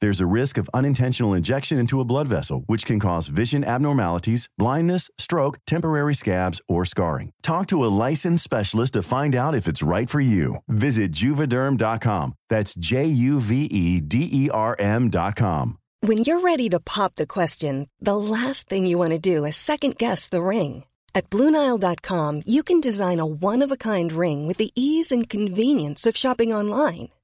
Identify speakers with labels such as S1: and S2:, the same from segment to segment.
S1: There's a risk of unintentional injection into a blood vessel, which can cause vision abnormalities, blindness, stroke, temporary scabs, or scarring. Talk to a licensed specialist to find out if it's right for you. Visit juvederm.com. That's J U V E D E R M.com.
S2: When you're ready to pop the question, the last thing you want to do is second guess the ring. At Bluenile.com, you can design a one of a kind ring with the ease and convenience of shopping online.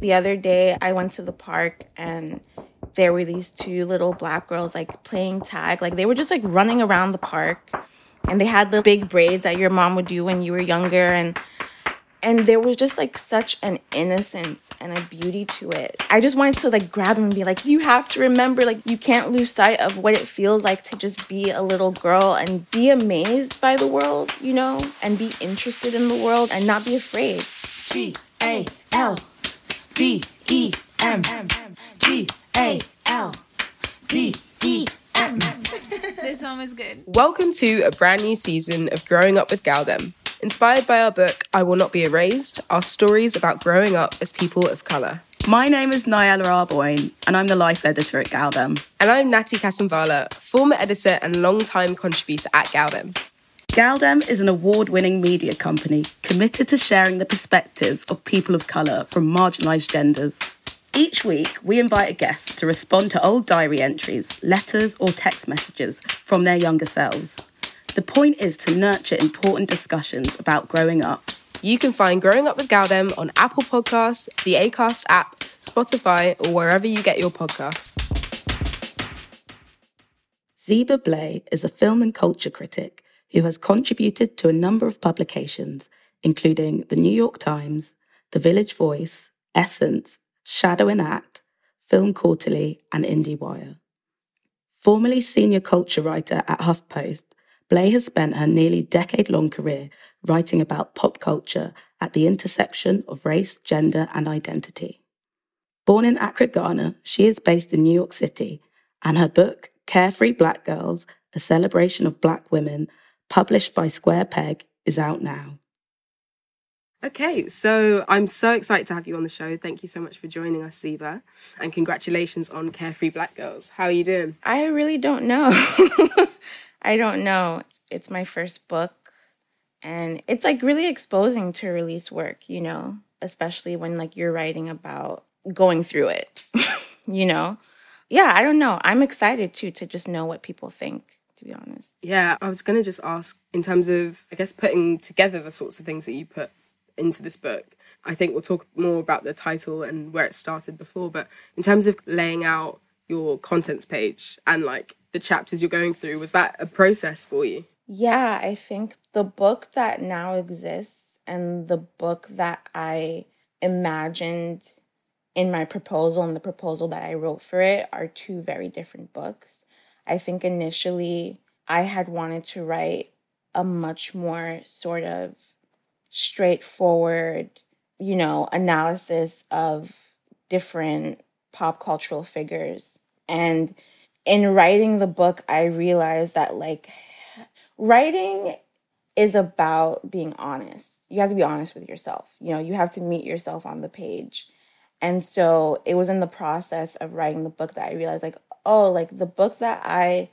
S3: The other day, I went to the park and there were these two little black girls like playing tag. Like they were just like running around the park and they had the big braids that your mom would do when you were younger and and there was just like such an innocence and a beauty to it. I just wanted to like grab them and be like, you have to remember, like, you can't lose sight of what it feels like to just be a little girl and be amazed by the world, you know, and be interested in the world and not be afraid.
S4: G A L D E M G A L D E M.
S5: This one was good.
S6: Welcome to a brand new season of Growing Up with Galdem. Inspired by our book, I Will Not Be Erased, our stories about growing up as people of colour.
S7: My name is Niellah Arboine, and I'm the life editor at Galdem.
S6: And I'm Natty Kasambala, former editor and long-time contributor at Galdem.
S7: Galdem is an award winning media company committed to sharing the perspectives of people of colour from marginalised genders. Each week, we invite a guest to respond to old diary entries, letters, or text messages from their younger selves. The point is to nurture important discussions about growing up.
S6: You can find Growing Up with Galdem on Apple Podcasts, the Acast app, Spotify, or wherever you get your podcasts.
S7: Zeba Blay is a film and culture critic who has contributed to a number of publications, including The New York Times, The Village Voice, Essence, Shadow and Act, Film Quarterly, and IndieWire. Formerly senior culture writer at HuffPost, Blay has spent her nearly decade long career writing about pop culture at the intersection of race, gender, and identity. Born in Accra, Ghana, she is based in New York City, and her book, Carefree Black Girls A Celebration of Black Women, published by Square Peg, is out now.
S6: Okay, so I'm so excited to have you on the show. Thank you so much for joining us, Zeba. And congratulations on Carefree Black Girls. How are you doing?
S3: I really don't know. I don't know. It's my first book and it's like really exposing to release work, you know, especially when like you're writing about going through it, you know. Yeah, I don't know. I'm excited too to just know what people think to be honest.
S6: Yeah, I was going to just ask in terms of, I guess, putting together the sorts of things that you put into this book. I think we'll talk more about the title and where it started before, but in terms of laying out your contents page and like the chapters you're going through, was that a process for you?
S3: Yeah, I think the book that now exists and the book that I imagined in my proposal and the proposal that I wrote for it are two very different books. I think initially I had wanted to write a much more sort of straightforward, you know, analysis of different pop cultural figures. And in writing the book, I realized that like writing is about being honest. You have to be honest with yourself. You know, you have to meet yourself on the page. And so it was in the process of writing the book that I realized, like, oh, like the book that I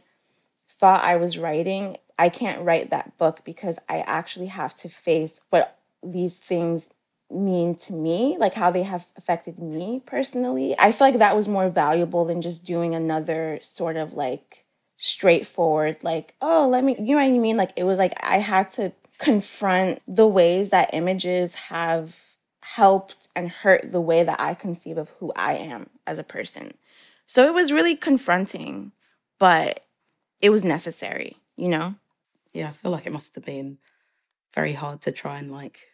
S3: thought I was writing, I can't write that book because I actually have to face what these things mean to me, like how they have affected me personally. I feel like that was more valuable than just doing another sort of like straightforward, like, oh, let me, you know what I mean? Like, it was like I had to confront the ways that images have helped and hurt the way that I conceive of who I am as a person. So it was really confronting, but it was necessary, you know?
S7: Yeah, I feel like it must have been very hard to try and like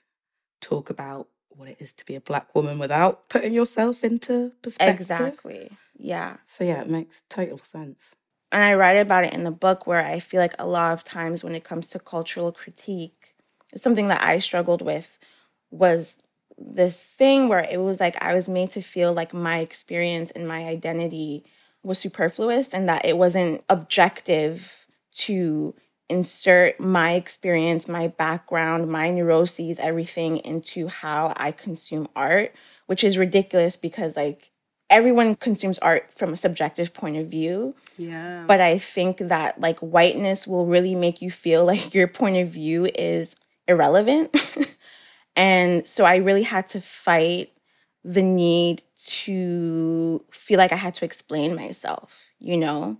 S7: talk about what it is to be a black woman without putting yourself into perspective.
S3: Exactly. Yeah.
S7: So yeah, it makes total sense.
S3: And I write about it in the book where I feel like a lot of times when it comes to cultural critique, something that I struggled with was this thing where it was like I was made to feel like my experience and my identity was superfluous and that it wasn't objective to insert my experience, my background, my neuroses, everything into how I consume art, which is ridiculous because like everyone consumes art from a subjective point of view.
S6: Yeah.
S3: But I think that like whiteness will really make you feel like your point of view is irrelevant. and so I really had to fight the need to feel like I had to explain myself, you know?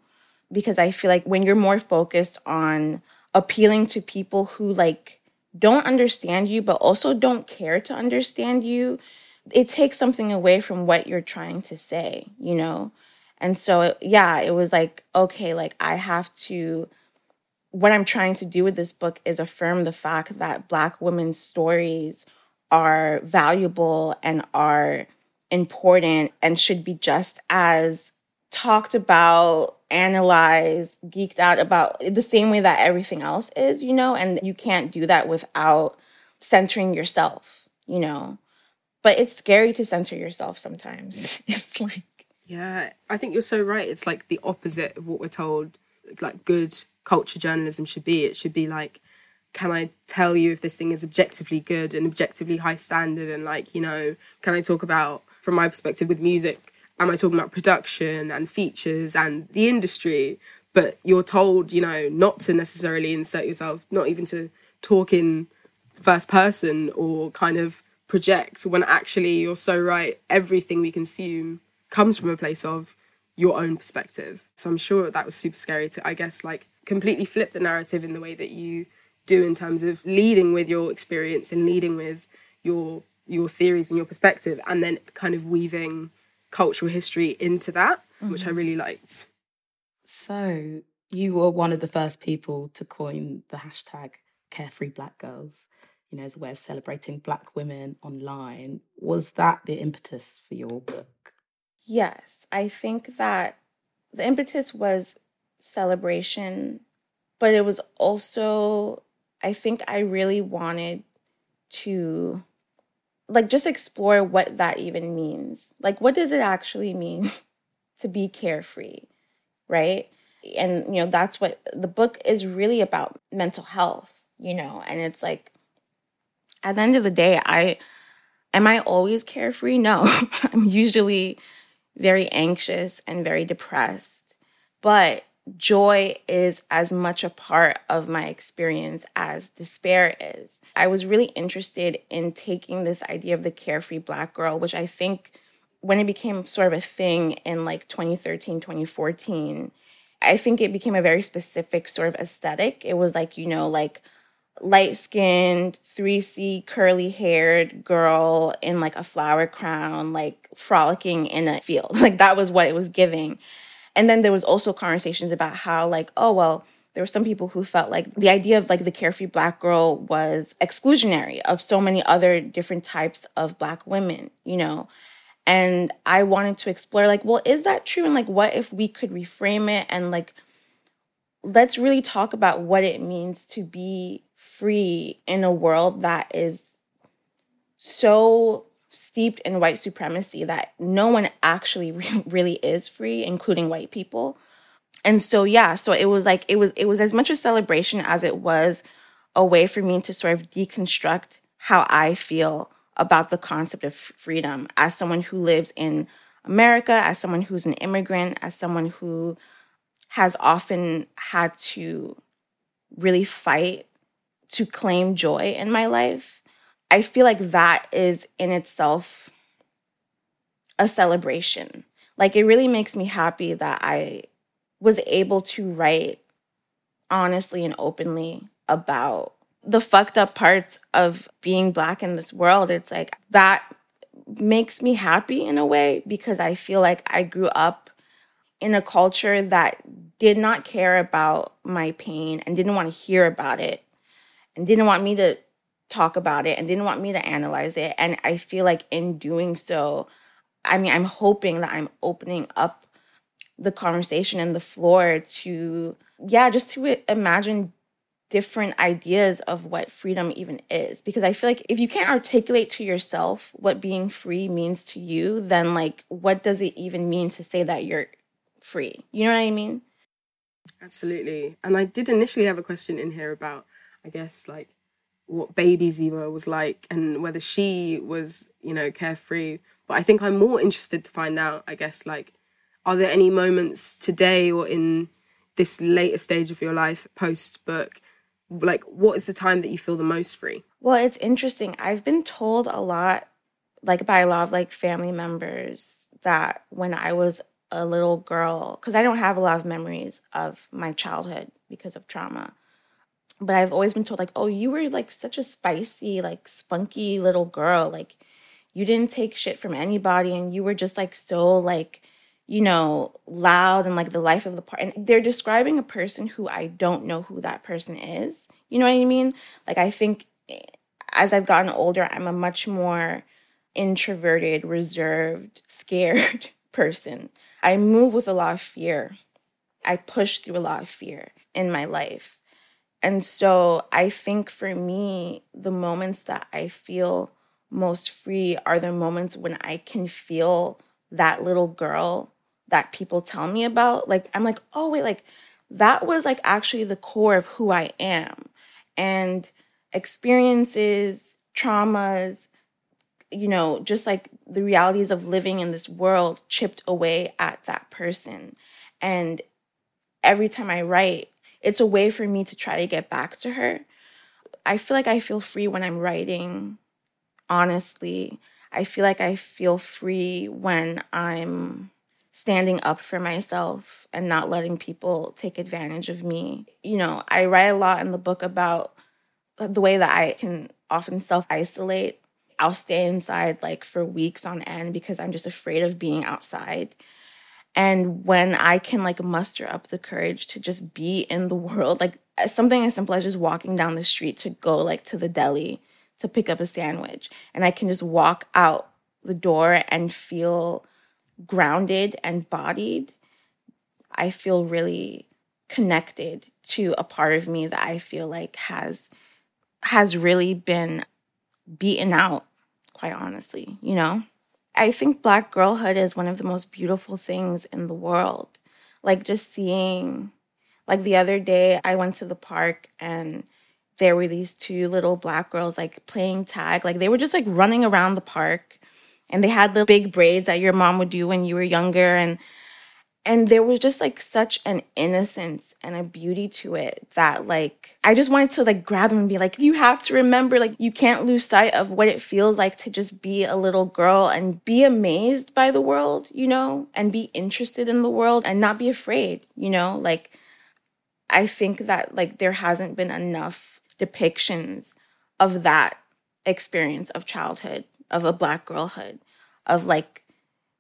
S3: Because I feel like when you're more focused on appealing to people who like don't understand you, but also don't care to understand you, it takes something away from what you're trying to say, you know? And so, yeah, it was like, okay, like I have to, what I'm trying to do with this book is affirm the fact that Black women's stories are valuable and are important and should be just as talked about, analyzed, geeked out about the same way that everything else is, you know, and you can't do that without centering yourself, you know. But it's scary to center yourself sometimes. it's like
S6: Yeah, I think you're so right. It's like the opposite of what we're told like good culture journalism should be. It should be like can I tell you if this thing is objectively good and objectively high standard and like, you know, can I talk about from my perspective with music am I talking about production and features and the industry? But you're told, you know, not to necessarily insert yourself, not even to talk in first person or kind of project when actually you're so right. Everything we consume comes from a place of your own perspective. So I'm sure that was super scary to, I guess, like completely flip the narrative in the way that you do in terms of leading with your experience and leading with your your theories and your perspective and then kind of weaving cultural history into that mm-hmm. which i really liked
S7: so you were one of the first people to coin the hashtag carefree black girls you know as a way of celebrating black women online was that the impetus for your book
S3: yes i think that the impetus was celebration but it was also I think I really wanted to like just explore what that even means. Like what does it actually mean to be carefree, right? And you know, that's what the book is really about mental health, you know, and it's like at the end of the day, I am I always carefree? No. I'm usually very anxious and very depressed. But joy is as much a part of my experience as despair is. I was really interested in taking this idea of the carefree black girl, which I think when it became sort of a thing in like 2013, 2014, I think it became a very specific sort of aesthetic. It was like, you know, like light skinned, 3C, curly haired girl in like a flower crown, like frolicking in a field. Like that was what it was giving. And then there was also conversations about how, like, oh, well, there were some people who felt like the idea of like the carefree black girl was exclusionary of so many other different types of black women, you know. And I wanted to explore, like, well, is that true? And like, what if we could reframe it and like, let's really talk about what it means to be free in a world that is so steeped in white supremacy that no one actually really is free, including white people. And so, yeah, so it was like, it was, it was as much a celebration as it was a way for me to sort of deconstruct how I feel about the concept of freedom as someone who lives in America, as someone who's an immigrant, as someone who has often had to really fight to claim joy in my life. I feel like that is in itself a celebration. Like it really makes me happy that I was able to write honestly and openly about the fucked up parts of being black in this world it's like that makes me happy in a way because i feel like i grew up in a culture that did not care about my pain and didn't want to hear about it and didn't want me to talk about it and didn't want me to analyze it. And i feel like in doing so i mean i'm hoping that i'm opening up the conversation and the floor to yeah just to imagine different ideas of what freedom even is. Because i feel like if you can't articulate to yourself what being free means to you then like what does it even mean to say that you're free? You know what i mean?
S6: Absolutely. And i did initially have a question in here about i guess like what baby Zeba was like and whether she was you know carefree. But i think i'm more interested to find out i guess like are there any moments today or in this later stage of your life post book like what is the time that you feel the most free?
S3: Well it's interesting. I've been told a lot like by a lot of like family members that when i was a little girl because i don't have a lot of memories of my childhood because of trauma but i've always been told like oh you were like such a spicy like spunky little girl like you didn't take shit from anybody and you were just like so like you know, loud and like the life of the party." And they're describing a person who I don't know who that person is. You know what I mean? Like, I think eh, as I've gotten older, I'm a much more introverted, reserved, scared person. I move with a lot of fear. I push through a lot of fear in my life. And so I think for me, the moments that I feel most free are the moments when I can feel that little girl that people tell me about, like I'm like, oh wait, like that was like actually the core of who I am. And experiences, traumas, you know, just like the realities of living in this world chipped away at that person. And every time I write, it's a way for me to try to get back to her. I feel like I feel free when I'm writing, honestly. I feel like I feel free when I'm standing up for myself and not letting people take advantage of me. You know, I write a lot in the book about the way that I can often self isolate. I'll stay inside like for weeks on end because I'm just afraid of being outside. And when I can like muster up the courage to just be in the world, like something as simple as just walking down the street to go like to the deli to pick up a sandwich, and I can just walk out the door and feel grounded and bodied, I feel really connected to a part of me that I feel like has has really been beaten out, quite honestly, you know? I think black girlhood is one of the most beautiful things in the world. Like just seeing like the other day I went to the park and there were these two little black girls like playing tag. Like they were just like running around the park and they had the big braids that your mom would do when you were younger and and there was just like such an innocence and a beauty to it that like i just wanted to like grab them and be like you have to remember like you can't lose sight of what it feels like to just be a little girl and be amazed by the world you know and be interested in the world and not be afraid you know? Like i think that like there hasn't been enough depictions of that experience of childhood of a black girlhood of like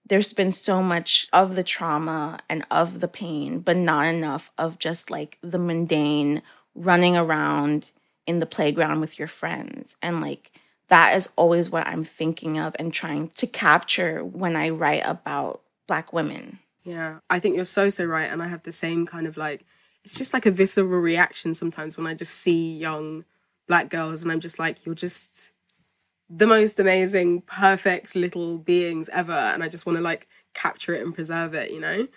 S3: there's been so much of the trauma and of the pain, but not enough of just like the mundane running around in the playground with your friends. And like that is always what I'm thinking of and trying to capture when I write about Black women.
S6: Yeah, I think you're so, so right. And I have the same kind of like, it's just like a visceral reaction sometimes when I just see young Black girls and I'm just like, you're just the most amazing, perfect little beings ever. And I just want to like capture it and preserve it, you know?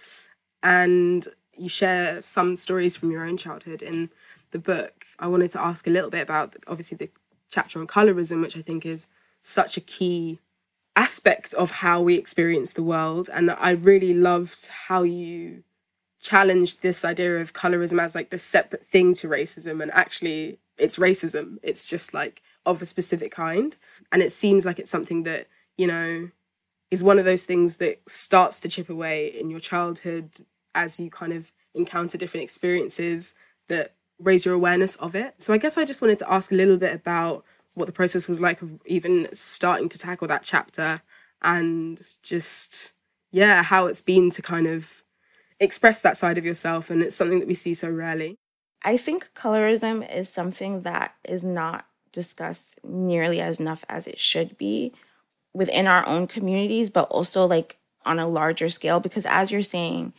S6: And you share some stories from your own childhood in the book. I wanted to ask a little bit about obviously the chapter on colorism, which I think is such a key aspect of how we experience the world. And I really loved how you challenged this idea of colorism as like the separate thing to racism. And actually, it's racism. It's just like of a specific kind. And it seems like it's something that, you know, is one of those things that starts to chip away in your childhood as you kind of encounter different experiences that raise your awareness of it. So I guess I just wanted to ask a little bit about what the process was like of even starting to tackle that chapter and just yeah, how it's been to kind of express that side of yourself and it's something that we see so rarely.
S3: I think colorism is something that is not discussed nearly as enough as it should be within our own communities, but also like on a larger scale. Because as you're saying,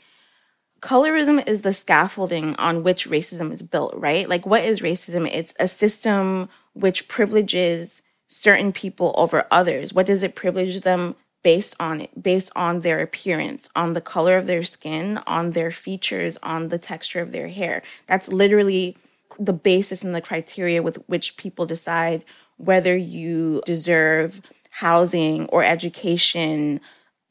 S3: colorism is the scaffolding on which racism is built, right? Like, what is racism? It's a system which privileges certain people over others. What does it privilege them based on it? Based on their appearance, on the color of their skin, on their features, on the texture of their hair. That's literally the basis and the criteria with which people decide whether you deserve housing or education.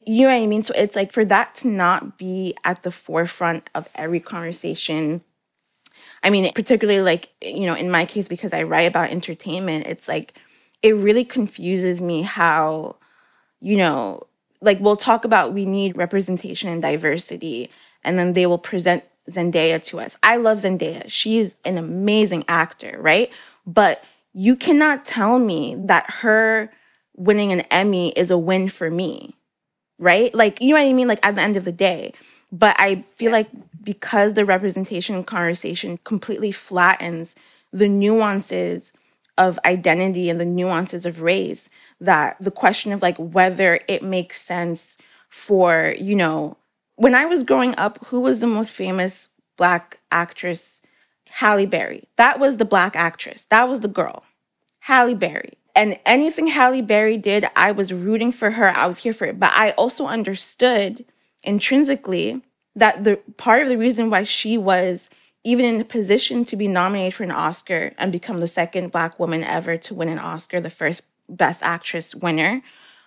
S3: You know what I mean? So it's like for that to not be at the forefront of every conversation. I mean, particularly like, you know, in my case, because I write about entertainment, it's like, it really confuses me how, you know, like we'll talk about we need representation and diversity, and then they will present Zendaya to us. I love Zendaya. She is an amazing actor, right? But you cannot tell me that her winning an Emmy is a win for me, right? Like, you know what I mean? Like, at the end of the day. But I feel like because the representation conversation completely flattens the nuances of identity and the nuances of race, that the question of like whether it makes sense for, you know, when I was growing up, who was the most famous black actress? Halle Berry. That was the black actress. That was the girl. Halle Berry. And anything Halle Berry did, I was rooting for her. I was here for it. But I also understood intrinsically that the part of the reason why she was even in a position to be nominated for an Oscar and become the second black woman ever to win an Oscar, the first best actress winner,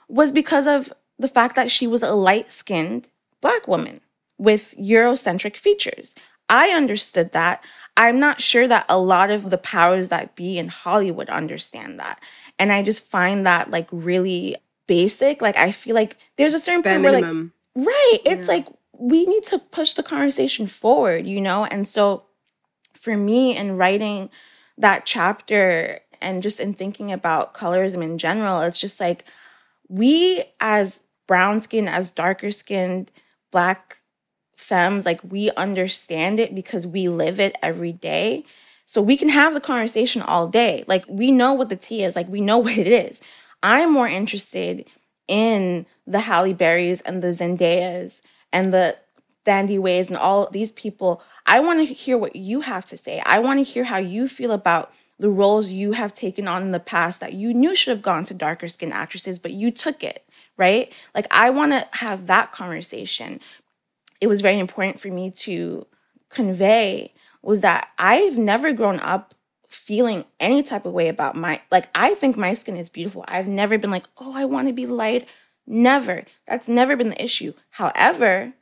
S3: was because of the fact that she was a light skinned Black woman with Eurocentric features. I understood that. I'm not sure that a lot of the powers that be in Hollywood understand that. And I just find that like really basic. Like I feel like there's a certain point where like right, it's yeah. like we need to push the conversation forward, you know? And so for me in writing that chapter and just in thinking about colorism in general, it's just like we as brown skinned, as darker skinned, black femmes like we understand it because we live it every day. So we can have the conversation all day. Like we know what the tea is. Like we know what it is. I'm more interested in the halle berrys and the zendayas and the Thandiwes and all these people. I want to hear what you have to say. I want to hear how you feel about the roles you have taken on in the past that you knew should have gone to darker skinned actresses but you took it right? Like I want to have that conversation. It was very important for me to convey was that I've never grown up feeling any type of way about my like I think my skin is beautiful. I've never been like, "Oh, I want to be light." Never. That's never been the issue. However,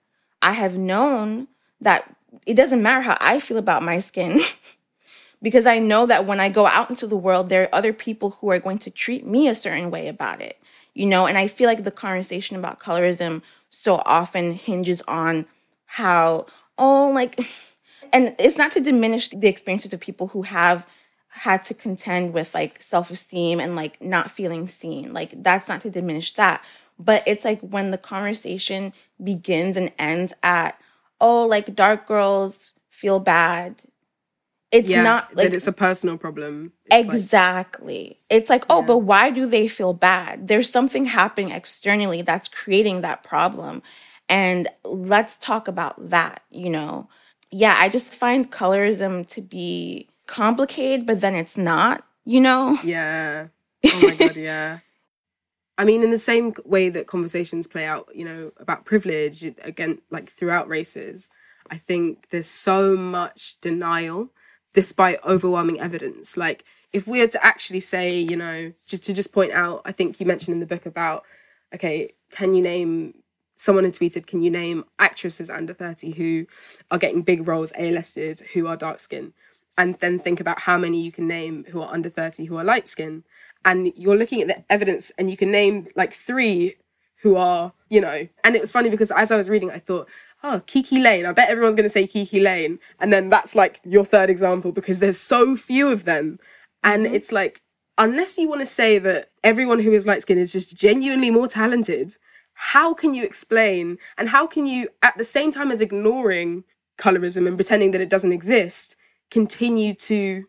S3: I have known that it doesn't matter how I feel about my skin because I know that when I go out into the world, there are other people who are going to treat me a certain way about it, you know? And I feel like the conversation about colorism so often hinges on how, oh, like, and it's not to diminish the experiences of people who have had to contend with like self-esteem and like not feeling seen like that's not to diminish that but it's like when the conversation begins and ends at oh like dark girls feel bad it's
S6: yeah,
S3: not like
S6: that it's a personal problem. It's
S3: exactly. Like, it's like, oh,
S6: Yeah.
S3: but why do they feel bad? There's something happening externally that's creating that problem. And let's talk about that, you know. Yeah, I just find colorism to be complicated, but then it's not, you know?
S6: Yeah. Oh my god, yeah. I mean, in the same way that conversations play out, you know, about privilege again, like throughout races, I think there's so much denial despite overwhelming evidence. Like, if we were to actually say, you know, just to just point out, I think you mentioned in the book about, okay, can you name someone had tweeted, can you name actresses under 30 who are getting big roles, A-listed, who are dark skinned? And then think about how many you can name who are under 30 who are light skinned. And you're looking at the evidence and you can name like three who are, you know, and it was funny because as I was reading, I thought, oh, KiKi Layne. I bet everyone's going to say KiKi Layne. And then that's like your third example because there's so few of them. And mm-hmm. it's like, unless you want to say that everyone who is light skinned is just genuinely more talented, how can you explain and how can you, at the same time as ignoring colorism and pretending that it doesn't exist, continue to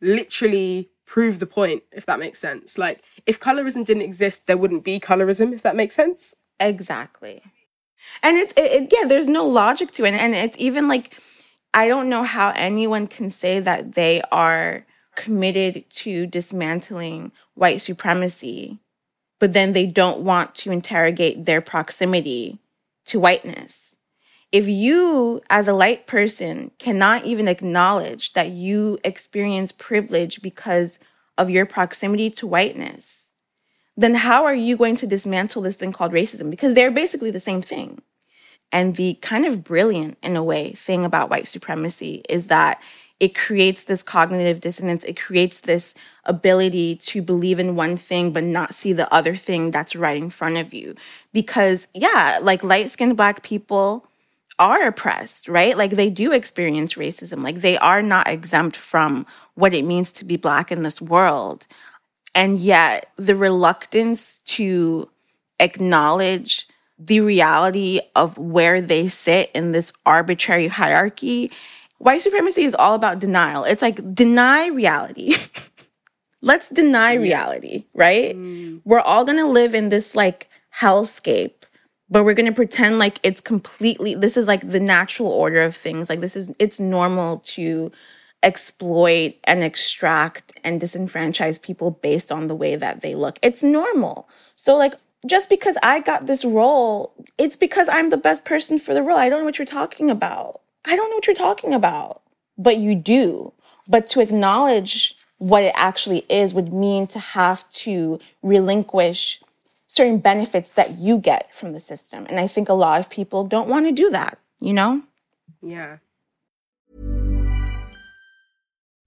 S6: literally prove the point, if that makes sense? Like, if colorism didn't exist, there wouldn't be colorism, if that makes sense.
S3: Exactly. And it's it, it, yeah, there's no logic to it. And it's even like I don't know how anyone can say that they are committed to dismantling white supremacy, but then they don't want to interrogate their proximity to whiteness. If you, as a light person, cannot even acknowledge that you experience privilege because of your proximity to whiteness, then how are you going to dismantle this thing called racism? Because they're basically the same thing. And the kind of brilliant, in a way, thing about white supremacy is that it creates this cognitive dissonance. It creates this ability to believe in one thing but not see the other thing that's right in front of you. Because, yeah, like light skinned Black people are oppressed, right? Like they do experience racism. Like they are not exempt from what it means to be Black in this world. And yet, the reluctance to acknowledge the reality of where they sit in this arbitrary hierarchy. White supremacy is all about denial. It's like deny reality. Let's deny reality, right? Mm. We're all gonna live in this like hellscape, but we're gonna pretend like it's completely, this is like the natural order of things. Like, this is, it's normal to exploit and extract and disenfranchise people based on the way that they look. It's normal. So, like, just because I got this role, it's because I'm the best person for the role. I don't know what you're talking about. I don't know what you're talking about. But you do. But to acknowledge what it actually is would mean to have to relinquish certain benefits that you get from the system. And I think a lot of people don't want to do that, you know?
S6: Yeah.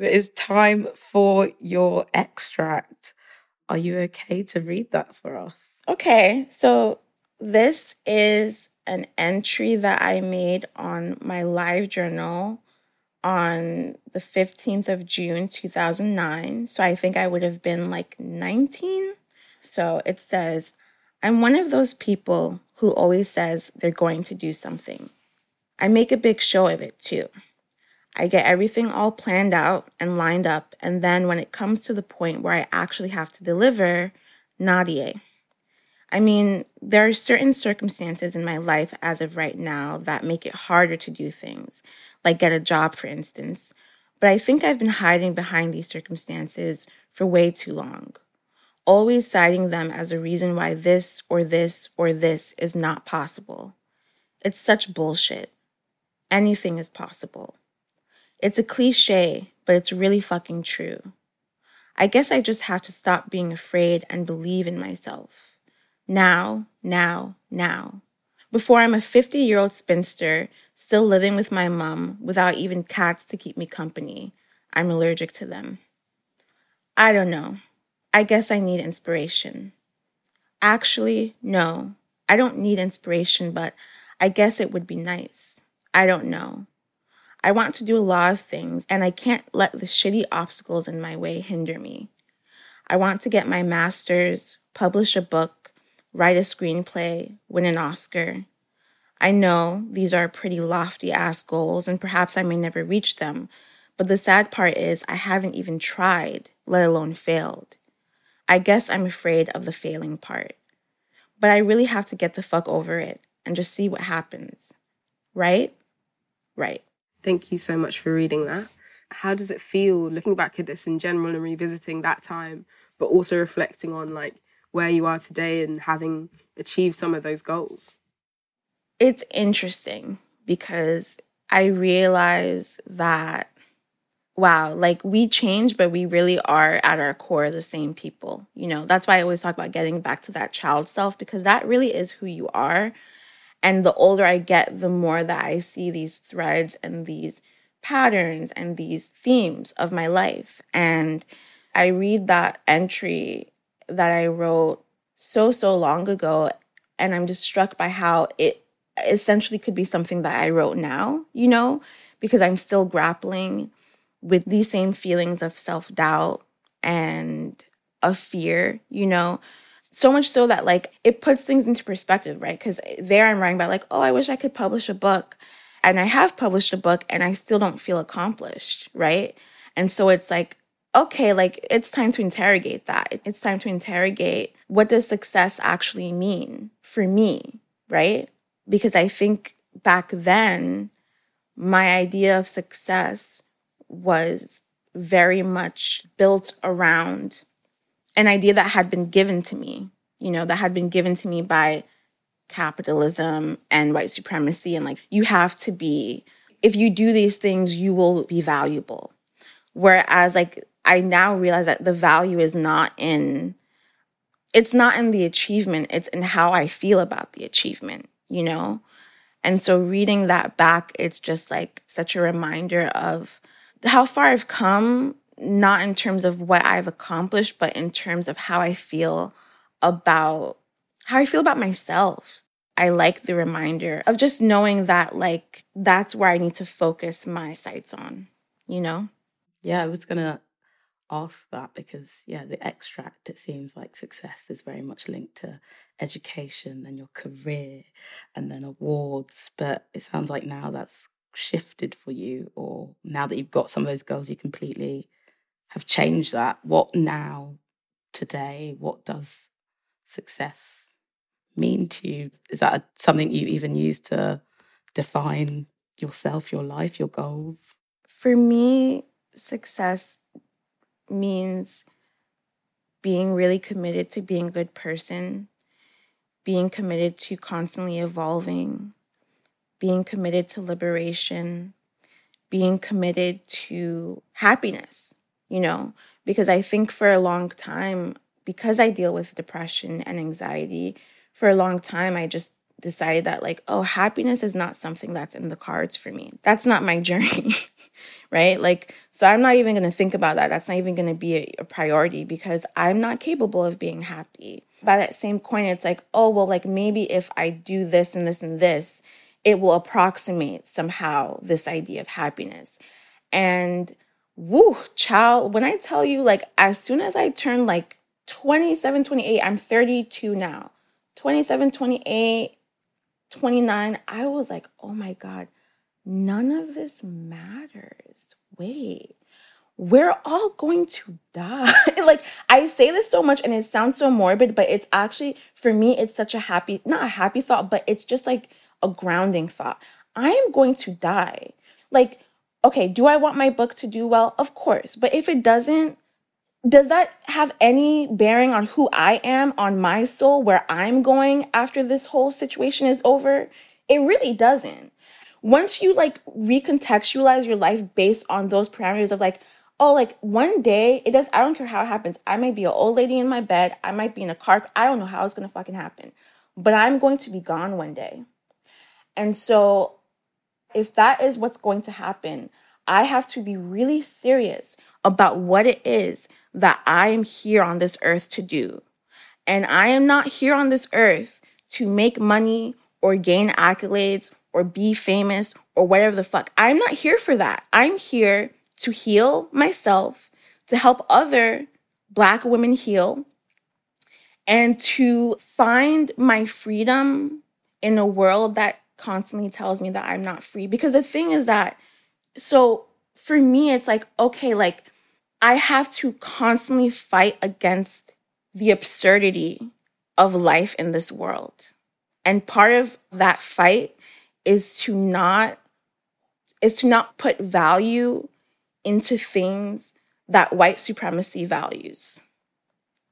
S7: It is time for your extract. Are you okay to read that for us?
S3: Okay, so this is an entry that I made on my live journal on the 15th of June 2009. So I think I would have been like 19. So it says, I'm one of those people who always says they're going to do something. I make a big show of it too. I get everything all planned out and lined up, and then when it comes to the point where I actually have to deliver, nadia. I mean, there are certain circumstances in my life as of right now that make it harder to do things, like get a job, for instance. But I think I've been hiding behind these circumstances for way too long, always citing them as a reason why this or this or this is not possible. It's such bullshit. Anything is possible. It's a cliche, but it's really fucking true. I guess I just have to stop being afraid and believe in myself. Now, now, now. Before I'm a 50 year old spinster, still living with my mom without even cats to keep me company. I'm allergic to them. I don't know. I guess I need inspiration. Actually, no. I don't need inspiration, but I guess it would be nice. I don't know. I want to do a lot of things, and I can't let the shitty obstacles in my way hinder me. I want to get my master's, publish a book, write a screenplay, win an Oscar. I know these are pretty lofty ass goals, and perhaps I may never reach them, but the sad part is I haven't even tried, let alone failed. I guess I'm afraid of the failing part. But I really have to get the fuck over it and just see what happens. Right? Right.
S6: Thank you so much for reading that. How does it feel looking back at this in general and revisiting that time, but also reflecting on like where you are today and having achieved some of those goals?
S3: It's interesting because I realize that, wow, like we change, but we really are at our core the same people. You know, that's why I always talk about getting back to that child self because that really is who you are. And the older I get, the more that I see these threads and these patterns and these themes of my life. And I read that entry that I wrote so, so long ago, and I'm just struck by how it essentially could be something that I wrote now, you know, because I'm still grappling with these same feelings of self doubt and of fear, you know so much so that like it puts things into perspective, right? Because there I'm writing about like, oh, I wish I could publish a book. And I have published a book and I still don't feel accomplished, right? And so it's like, okay, like it's time to interrogate that. It's time to interrogate what does success actually mean for me, right? Because I think back then, my idea of success was very much built around an idea that had been given to me, you know, that had been given to me by capitalism and white supremacy. And like, you have to be, if you do these things, you will be valuable. Whereas, like, I now realize that the value is not in, it's not in the achievement, it's in how I feel about the achievement, you know? And so reading that back, it's just like such a reminder of how far I've come, not in terms of what I've accomplished, but in terms of how I feel about how I feel about myself. I like the reminder of just knowing that, like, that's where I need to focus my sights on, you know?
S7: Yeah, I was to ask that because, yeah, the extract, it seems like success is very much linked to education and your career and then awards. But it sounds like now that's shifted for you, or now that you've got some of those goals, you completely have changed that. What now, today? What does success mean to you? Is that something you even use to define yourself, your life, your goals?
S3: For me, success means being really committed to being a good person, being committed to constantly evolving, being committed to liberation, being committed to happiness, you know, because I think for a long time, because I deal with depression and anxiety, for a long time, I just decided that, like, oh, happiness is not something that's in the cards for me. That's not my journey, right? Like, so I'm not even going to think about that. That's not even going to be a, a priority because I'm not capable of being happy. By that same coin, it's like, oh, well, like maybe if I do this and this and this, it will approximate somehow this idea of happiness. And woo, child, when I tell you, like, as soon as I turn like 27, 28, I'm 32 now, 27, 28, 29, I was like, oh my God, none of this matters. Wait, we're all going to die. like, I say this so much and it sounds so morbid, but it's actually, for me, it's such a happy, not a happy thought, but it's just like, a grounding thought. I am going to die. Like, okay, do I want my book to do well? Of course. But if it doesn't, does that have any bearing on who I am, on my soul, where I'm going after this whole situation is over? It really doesn't. Once you like recontextualize your life based on those parameters of like, oh, like one day, it does, I don't care how it happens. I might be an old lady in my bed. I might be in a car. I don't know how it's going to fucking happen. But I'm going to be gone one day. And so, if that is what's going to happen, I have to be really serious about what it is that I am here on this earth to do. And I am not here on this earth to make money or gain accolades or be famous or whatever the fuck. I'm not here for that. I'm here to heal myself, to help other Black women heal, and to find my freedom in a world that constantly tells me that I'm not free. Because the thing is that, so for me, it's like, okay, like I have to constantly fight against the absurdity of life in this world. And part of that fight is to not is to not put value into things that white supremacy values.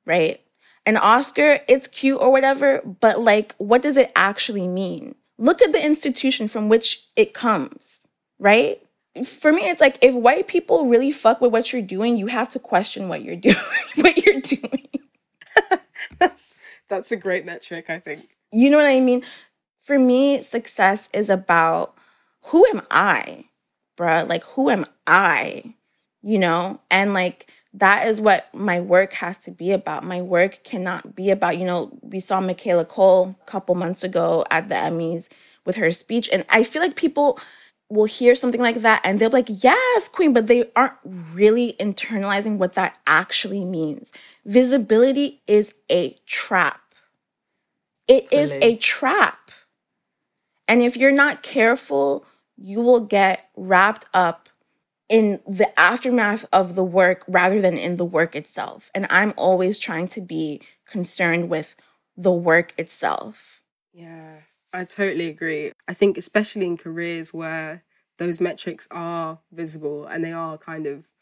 S3: Right? An Oscar, it's cute or whatever, but like what does it actually mean? Look at the institution from which it comes, right? For me, it's like if white people really fuck with what you're doing, you have to question what you're doing. what you're doing.
S6: that's that's a great metric, I think.
S3: You know what I mean? For me, success is about who am I, bruh? Like who am I? You know? And like that is what my work has to be about. My work cannot be about, you know, we saw Michaela Coel a couple months ago at the Emmys with her speech. And I feel like people will hear something like that and they'll be like, yes, queen, but they aren't really internalizing what that actually means. Visibility is a trap. It is a trap. And if you're not careful, you will get wrapped up in the aftermath of the work rather than in the work itself. And I'm always trying to be concerned with the work itself.
S6: Yeah, I totally agree. I think, especially in careers where those metrics are visible and they are kind of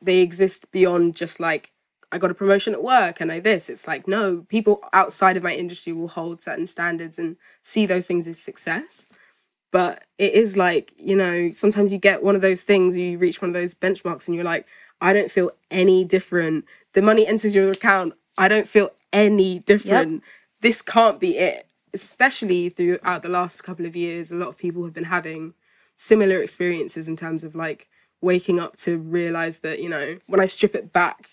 S6: they exist beyond just like I got a promotion at work and I this. It's like no, people outside of my industry will hold certain standards and see those things as success. But it is like, you know, sometimes you get one of those things, you reach one of those benchmarks and you're like, I don't feel any different. The money enters your account. I don't feel any different. Yep. This can't be it. Especially throughout the last couple of years, a lot of people have been having similar experiences in terms of like waking up to realize that, you know, when I strip it back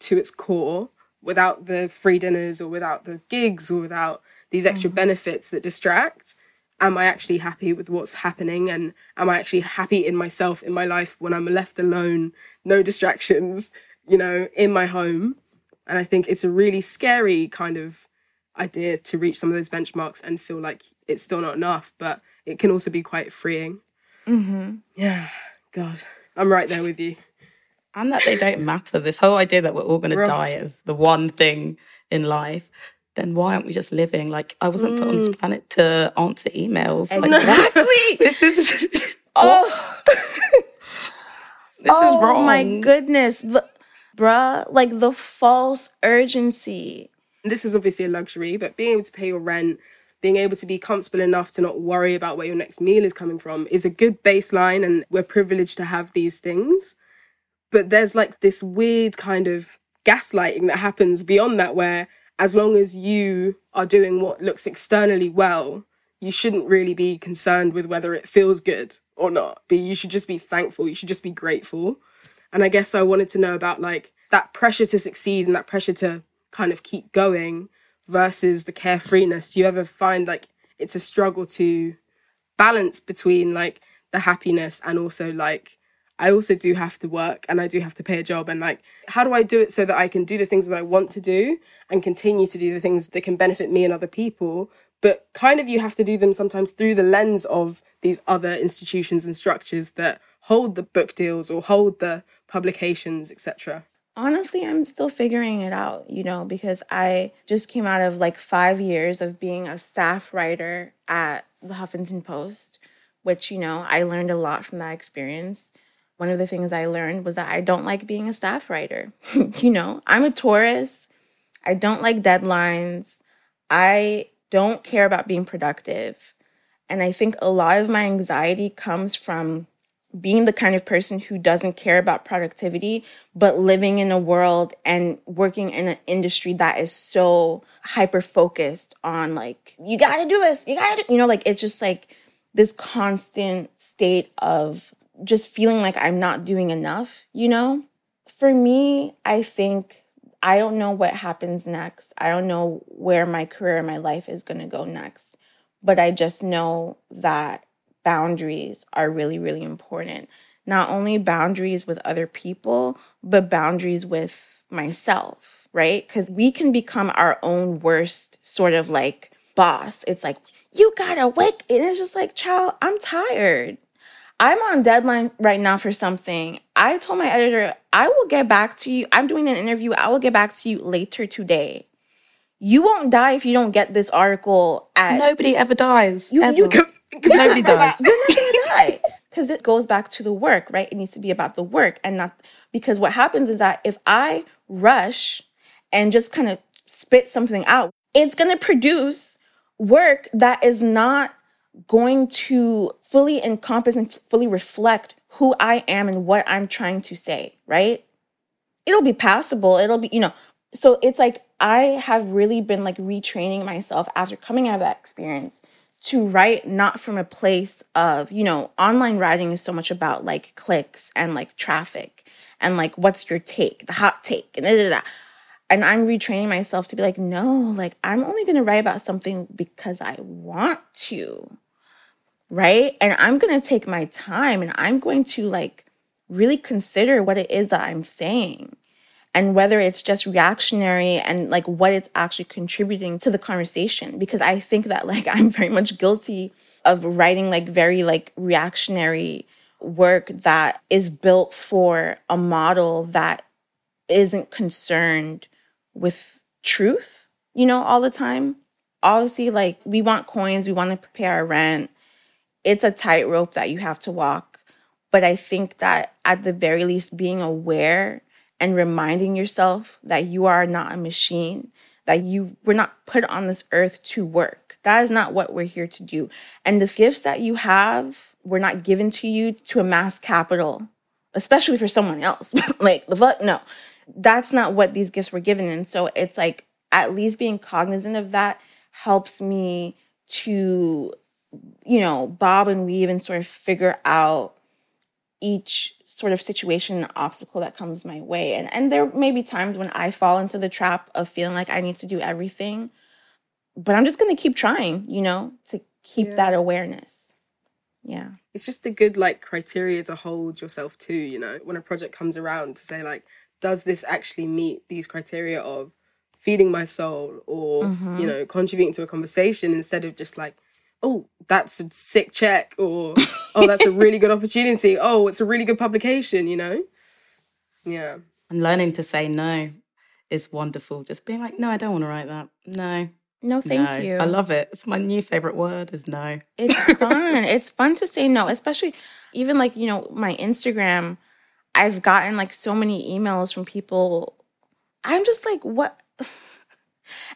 S6: to its core, without the free dinners or without the gigs or without these extra mm-hmm. benefits that distract, am I actually happy with what's happening? And am I actually happy in myself, in my life, when I'm left alone, no distractions, you know, in my home? And I think it's a really scary kind of idea to reach some of those benchmarks and feel like it's still not enough, but it can also be quite freeing.
S3: Mm-hmm.
S6: Yeah, God, I'm right there with you.
S7: And that they don't matter. This whole idea that we're all going to die is the one thing in life then why aren't we just living? Like I wasn't mm. put on this mm. planet to answer emails.
S3: Exactly.
S7: Like, this is oh. this
S3: oh,
S7: is wrong.
S3: my goodness. The, bruh, like the false urgency.
S6: This is obviously a luxury, but being able to pay your rent, being able to be comfortable enough to not worry about where your next meal is coming from is a good baseline and we're privileged to have these things. But there's like this weird kind of gaslighting that happens beyond that where as long as you are doing what looks externally well, you shouldn't really be concerned with whether it feels good or not. But you should just be thankful. You should just be grateful. And I guess I wanted to know about like that pressure to succeed and that pressure to kind of keep going versus the carefreeness. Do you ever find like it's a struggle to balance between like the happiness and also like I also do have to work and I do have to pay a job. And like, how do I do it so that I can do the things that I want to do and continue to do the things that can benefit me and other people? But kind of you have to do them sometimes through the lens of these other institutions and structures that hold the book deals or hold the publications, etc.
S3: Honestly, I'm still figuring it out, you know, because I just came out of like five years of being a staff writer at the Huffington Post, which, you know, I learned a lot from that experience one of the things I learned was that I don't like being a staff writer. you know, I'm a Taurus. I don't like deadlines. I don't care about being productive. And I think a lot of my anxiety comes from being the kind of person who doesn't care about productivity, but living in a world and working in an industry that is so hyper focused on like, you gotta do this, you gotta, you know, like it's just like this constant state of just feeling like I'm not doing enough, you know? For me, I think I don't know what happens next. I don't know where my career my life is going to go next. But I just know that boundaries are really, really important. Not only boundaries with other people, but boundaries with myself, right? Because we can become our own worst sort of like boss. It's like, you gotta wake. And it's just like, child, I'm tired. I'm on deadline right now for something. I told my editor, I will get back to you. I'm doing an interview. I will get back to you later today. You won't die if you don't get this article at.
S7: Nobody ever dies.
S3: You,
S7: ever.
S3: You,
S7: Nobody dies.
S3: You're not gonna die because it goes back to the work, right? It needs to be about the work and not because what happens is that if I rush and just kind of spit something out, it's gonna produce work that is not going to fully encompass and fully reflect who I am and what I'm trying to say, right? It'll be passable. It'll be, you know, so it's like I have really been like retraining myself after coming out of that experience to write not from a place of, you know, online writing is so much about like clicks and like traffic and like what's your take, the hot take, and da, da, da. And I'm retraining myself to be like, no, like I'm only gonna write about something because I want to right? And I'm going to take my time and I'm going to like really consider what it is that I'm saying and whether it's just reactionary and like what it's actually contributing to the conversation because I think that like I'm very much guilty of writing like very like reactionary work that is built for a model that isn't concerned with truth, you know, all the time. Obviously, like we want coins, we want to pay our rent, it's a tightrope that you have to walk. But I think that at the very least, being aware and reminding yourself that you are not a machine, that you were not put on this earth to work. That is not what we're here to do. And the gifts that you have were not given to you to amass capital, especially for someone else. like the fuck, no. That's not what these gifts were given. And so it's like at least being cognizant of that helps me to, you know, bob and weave and sort of figure out each sort of situation and obstacle that comes my way. And and there may be times when I fall into the trap of feeling like I need to do everything. But I'm just gonna keep trying, you know, to keep
S6: Yeah.
S3: that awareness. Yeah.
S6: It's just a good like criteria to hold yourself to, you know, when a project comes around to say like, does this actually meet these criteria of feeding my soul or,
S3: Mhm.
S6: you know, contributing to a conversation instead of just like, oh, that's a sick check or oh, that's a really good opportunity. Oh, it's a really good publication, you know? Yeah.
S7: And learning to say no is wonderful. Just being like, no, I don't want to write that. No.
S3: No, thank
S7: no.
S3: you.
S7: I love it. It's my new favorite word is no.
S3: It's fun. it's fun to say no, especially even like, you know, my Instagram, I've gotten like so many emails from people. I'm just like, what?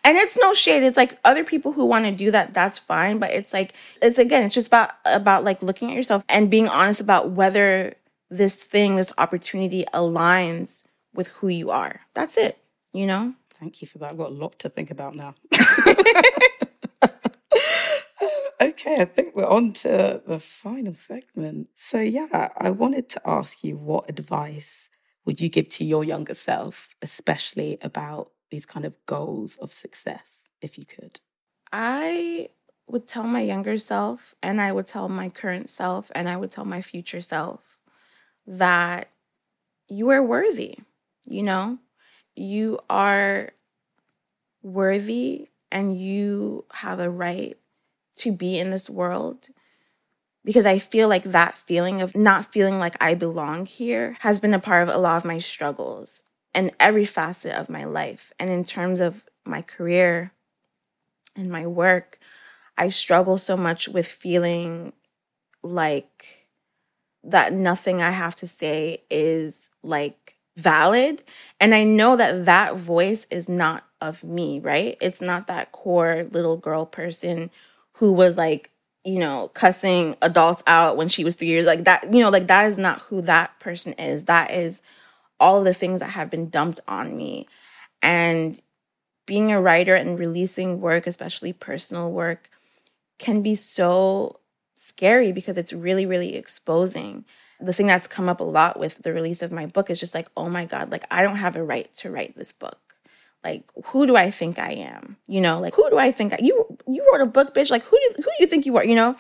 S3: And it's no shade. It's like other people who want to do that, that's fine. But it's like, it's again, it's just about about like looking at yourself and being honest about whether this thing, this opportunity aligns with who you are. That's it, you know?
S7: Thank you for that. I've got a lot to think about now. okay, I think we're on to the final segment. So, yeah, I wanted to ask you what advice would you give to your younger self, especially about these kind of goals of success, if you could?
S3: I would tell my younger self, and I would tell my current self, and I would tell my future self that you are worthy. You know, you are worthy and you have a right to be in this world. Because I feel like that feeling of not feeling like I belong here has been a part of a lot of my struggles and every facet of my life. And in terms of my career, and my work, I struggle so much with feeling like that nothing I have to say is like valid. And I know that that voice is not of me, right? It's not that core little girl person who was like, you know, cussing adults out when she was three years like that, you know, like that is not who that person is. That is all the things that have been dumped on me. And being a writer and releasing work, especially personal work, can be so scary because it's really, really exposing. The thing that's come up a lot with the release of my book is just like, oh my God, like I don't have a right to write this book. Like, who do I think I am? You know, like who do I think I, you you wrote a book, bitch? Like who do who do you think you are? You know?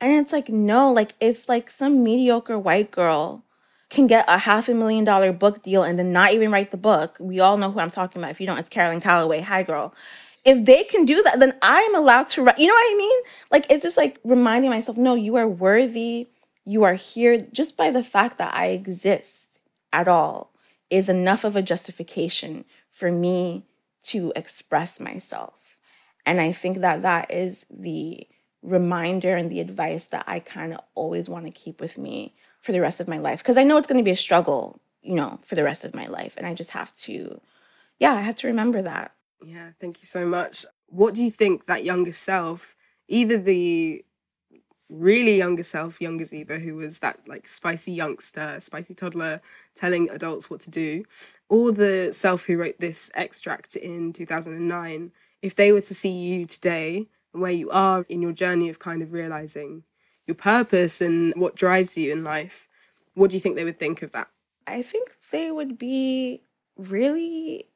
S3: And it's like, no, like if like some mediocre white girl can get a half a million dollar book deal and then not even write the book, we all know who I'm talking about. If you don't, it's Carolyn Calloway. Hi, girl. If they can do that, then I'm allowed to write. You know what I mean? Like it's just like reminding myself, no, you are worthy. You are here just by the fact that I exist at all is enough of a justification for me to express myself. And I think that that is the reminder and the advice that I kind of always want to keep with me for the rest of my life because I know it's going to be a struggle, you know, for the rest of my life and I just have to yeah, I have to remember that.
S6: Yeah, thank you so much. What do you think that younger self, either the really younger self, younger Zeba, who was that like spicy youngster, spicy toddler telling adults what to do, or the self who wrote this extract in 2009, if they were to see you today and where you are in your journey of kind of realizing your purpose and what drives you in life, what do you think they would think of that?
S3: I think they would be really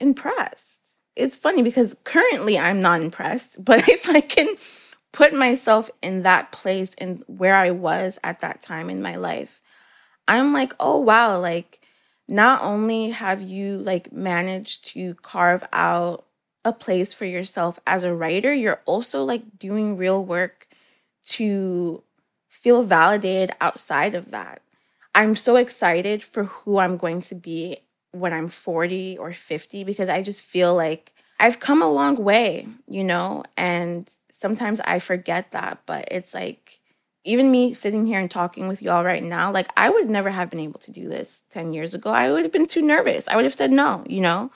S3: impressed. It's funny because currently I'm not impressed, but if I can put myself in that place and where I was at that time in my life, I'm like, oh wow, like not only have you like managed to carve out a place for yourself as a writer, you're also like doing real work to feel validated outside of that. I'm so excited for who I'm going to be when I'm 40 or 50 because I just feel like I've come a long way, you know, and sometimes I forget that, but it's like even me sitting here and talking with y'all right now, like I would never have been able to do this 10 years ago. I would have been too nervous. I would have said no, you know?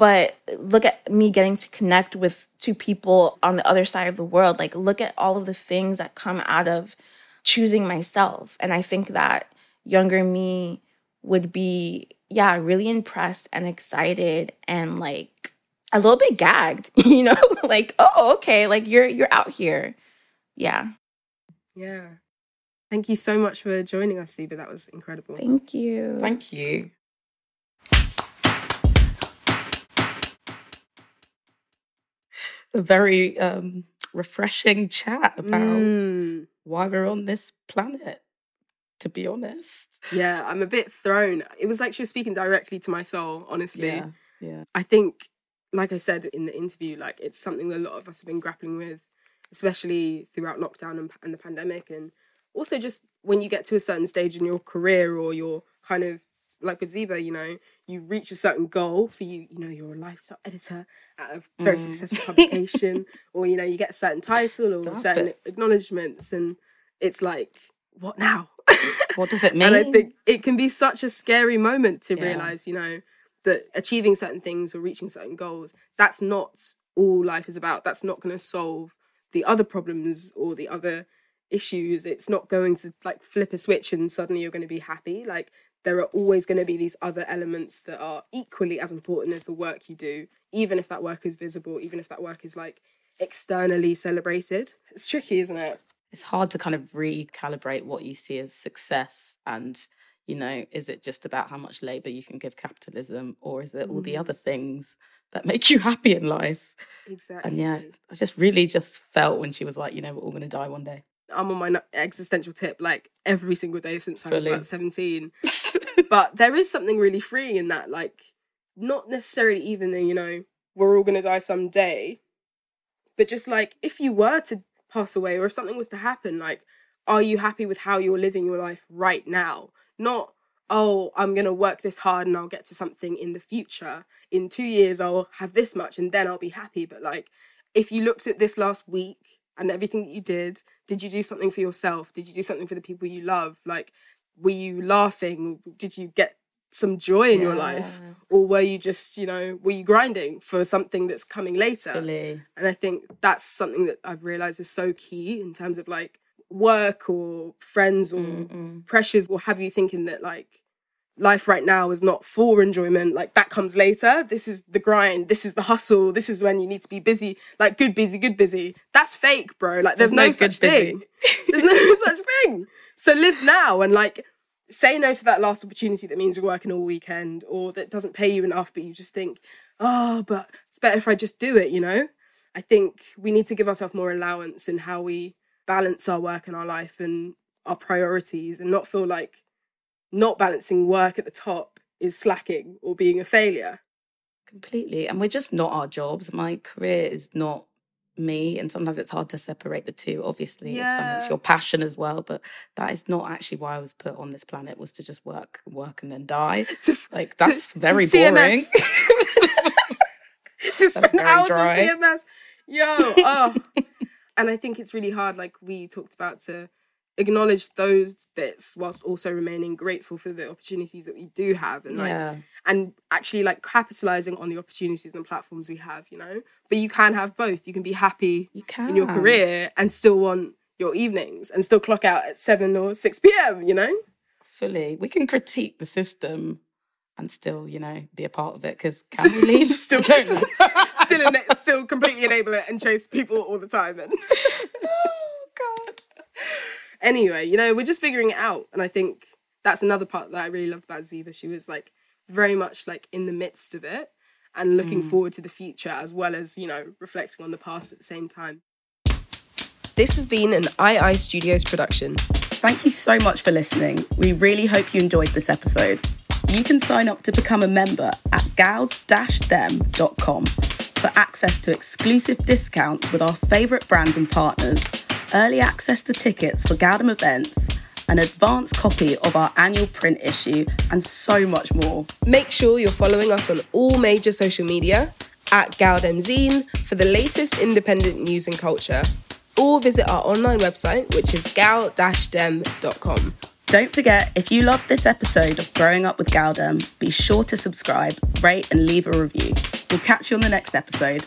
S3: But look at me getting to connect with two people on the other side of the world. Like, look at all of the things that come out of choosing myself. And I think that younger me would be, yeah, really impressed and excited and like a little bit gagged, you know, like, oh, okay, like you're you're out here. Yeah.
S6: Yeah. Thank you so much for joining us, Zeba. That was incredible.
S3: Thank you.
S7: Thank you. A very um, refreshing chat about
S6: Mm.
S7: why we're on this planet, to be honest.
S6: Yeah, I'm a bit thrown. It was like she was speaking directly to my soul, honestly.
S7: Yeah, yeah.
S6: I think, like I said in the interview, like it's something that a lot of us have been grappling with, especially throughout lockdown and, and the pandemic. And also just when you get to a certain stage in your career or you're kind of like with Zeba, you know, you reach a certain goal for you, you know, you're a lifestyle editor at a very
S7: Mm.
S6: successful publication, or you know, you get a certain title or certain
S7: it.
S6: acknowledgements, and it's like, what now?
S7: What does it mean?
S6: And I think it can be such a scary moment to
S7: Yeah.
S6: realize, you know, that achieving certain things or reaching certain goals, that's not all life is about. That's not going to solve the other problems or the other issues. It's not going to like flip a switch and suddenly you're going to be happy. Like there are always going to be these other elements that are equally as important as the work you do, even if that work is visible, even if that work is like externally celebrated. It's tricky, isn't it?
S7: it's hard to kind of recalibrate what you see as success and you know is it just about how much labor you can give capitalism or is it all the
S6: Mm.
S7: other things that make you happy in life
S6: Exactly.
S7: and yeah i just really just felt when she was like you know we're all going to die one day
S6: I'm on my existential tip like every single day since I was about 17. but there is something really freeing in that, like, not necessarily even that, you know, we're all gonna die someday, but just like if you were to pass away or if something was to happen, like, are you happy with how you're living your life right now? Not, oh, I'm gonna work this hard and I'll get to something in the future. In two years, I'll have this much and then I'll be happy. But like, if you looked at this last week and everything that you did, did you do something for yourself? Did you do something for the people you love? Like, were you laughing? Did you get some joy in your life? Or were you just, you know, were you grinding for something that's coming later? And I think that's something that I've realized is so key in terms of like work or friends or pressures will have you thinking that like life right now is not for enjoyment. Like that comes later. This is the grind. This is the hustle. This is when you need to be busy. Like good busy, good busy. That's fake, bro. Like there's,
S7: There's no
S6: no, such thing. There's no such thing. So live now and like say no to that last opportunity that means you're working all weekend or that doesn't pay you enough, but you just think, oh, but it's better if I just do it, you know? I think we need to give ourselves more allowance in how we balance our work and our life and our priorities and not feel like not balancing work at the top is slacking or being a failure.
S7: completely and we're just not our jobs my career is not me and sometimes it's hard to separate the two obviously if something's your passion as well but that is not actually why i was put on this planet was to just work work and then die like that's
S6: to
S7: very boring
S6: CMS. to spend hours
S7: dry.
S6: on CMS. Yo, oh. and I think it's really hard, like we talked about, to acknowledge those bits whilst also remaining grateful for the opportunities that we do have and like
S7: Yeah.
S6: and actually like capitalizing on the opportunities and platforms we have, you know. But you can have both. You can be happy in your career and still want your evenings and still clock out at seven or six PM, you know?
S7: fully we can critique the system and still you know be a part of it because can we leave
S6: still still ena- still completely enable it and chase people all the time and anyway you know we're just figuring it out and i think that's another part that i really loved about Zeba she was like very much like in the midst of it and looking
S7: Mm.
S6: forward to the future as well as you know reflecting on the past at the same time this has been an ii studios production
S7: Thank you so much for listening. We really hope you enjoyed this episode. You can sign up to become a member at gal-dem.com for access to exclusive discounts with our favourite brands and partners, early access to tickets for gal-dem events, an advanced copy of our annual print issue, and so much more.
S6: Make sure you're following us on all major social media at Galdem Zine for the latest independent news and culture. or visit our online website, which is gal-dem.com.
S7: Don't forget, if you love this episode of Growing Up with gal-dem, be sure to subscribe, rate, and leave a review. We'll catch you on the next episode.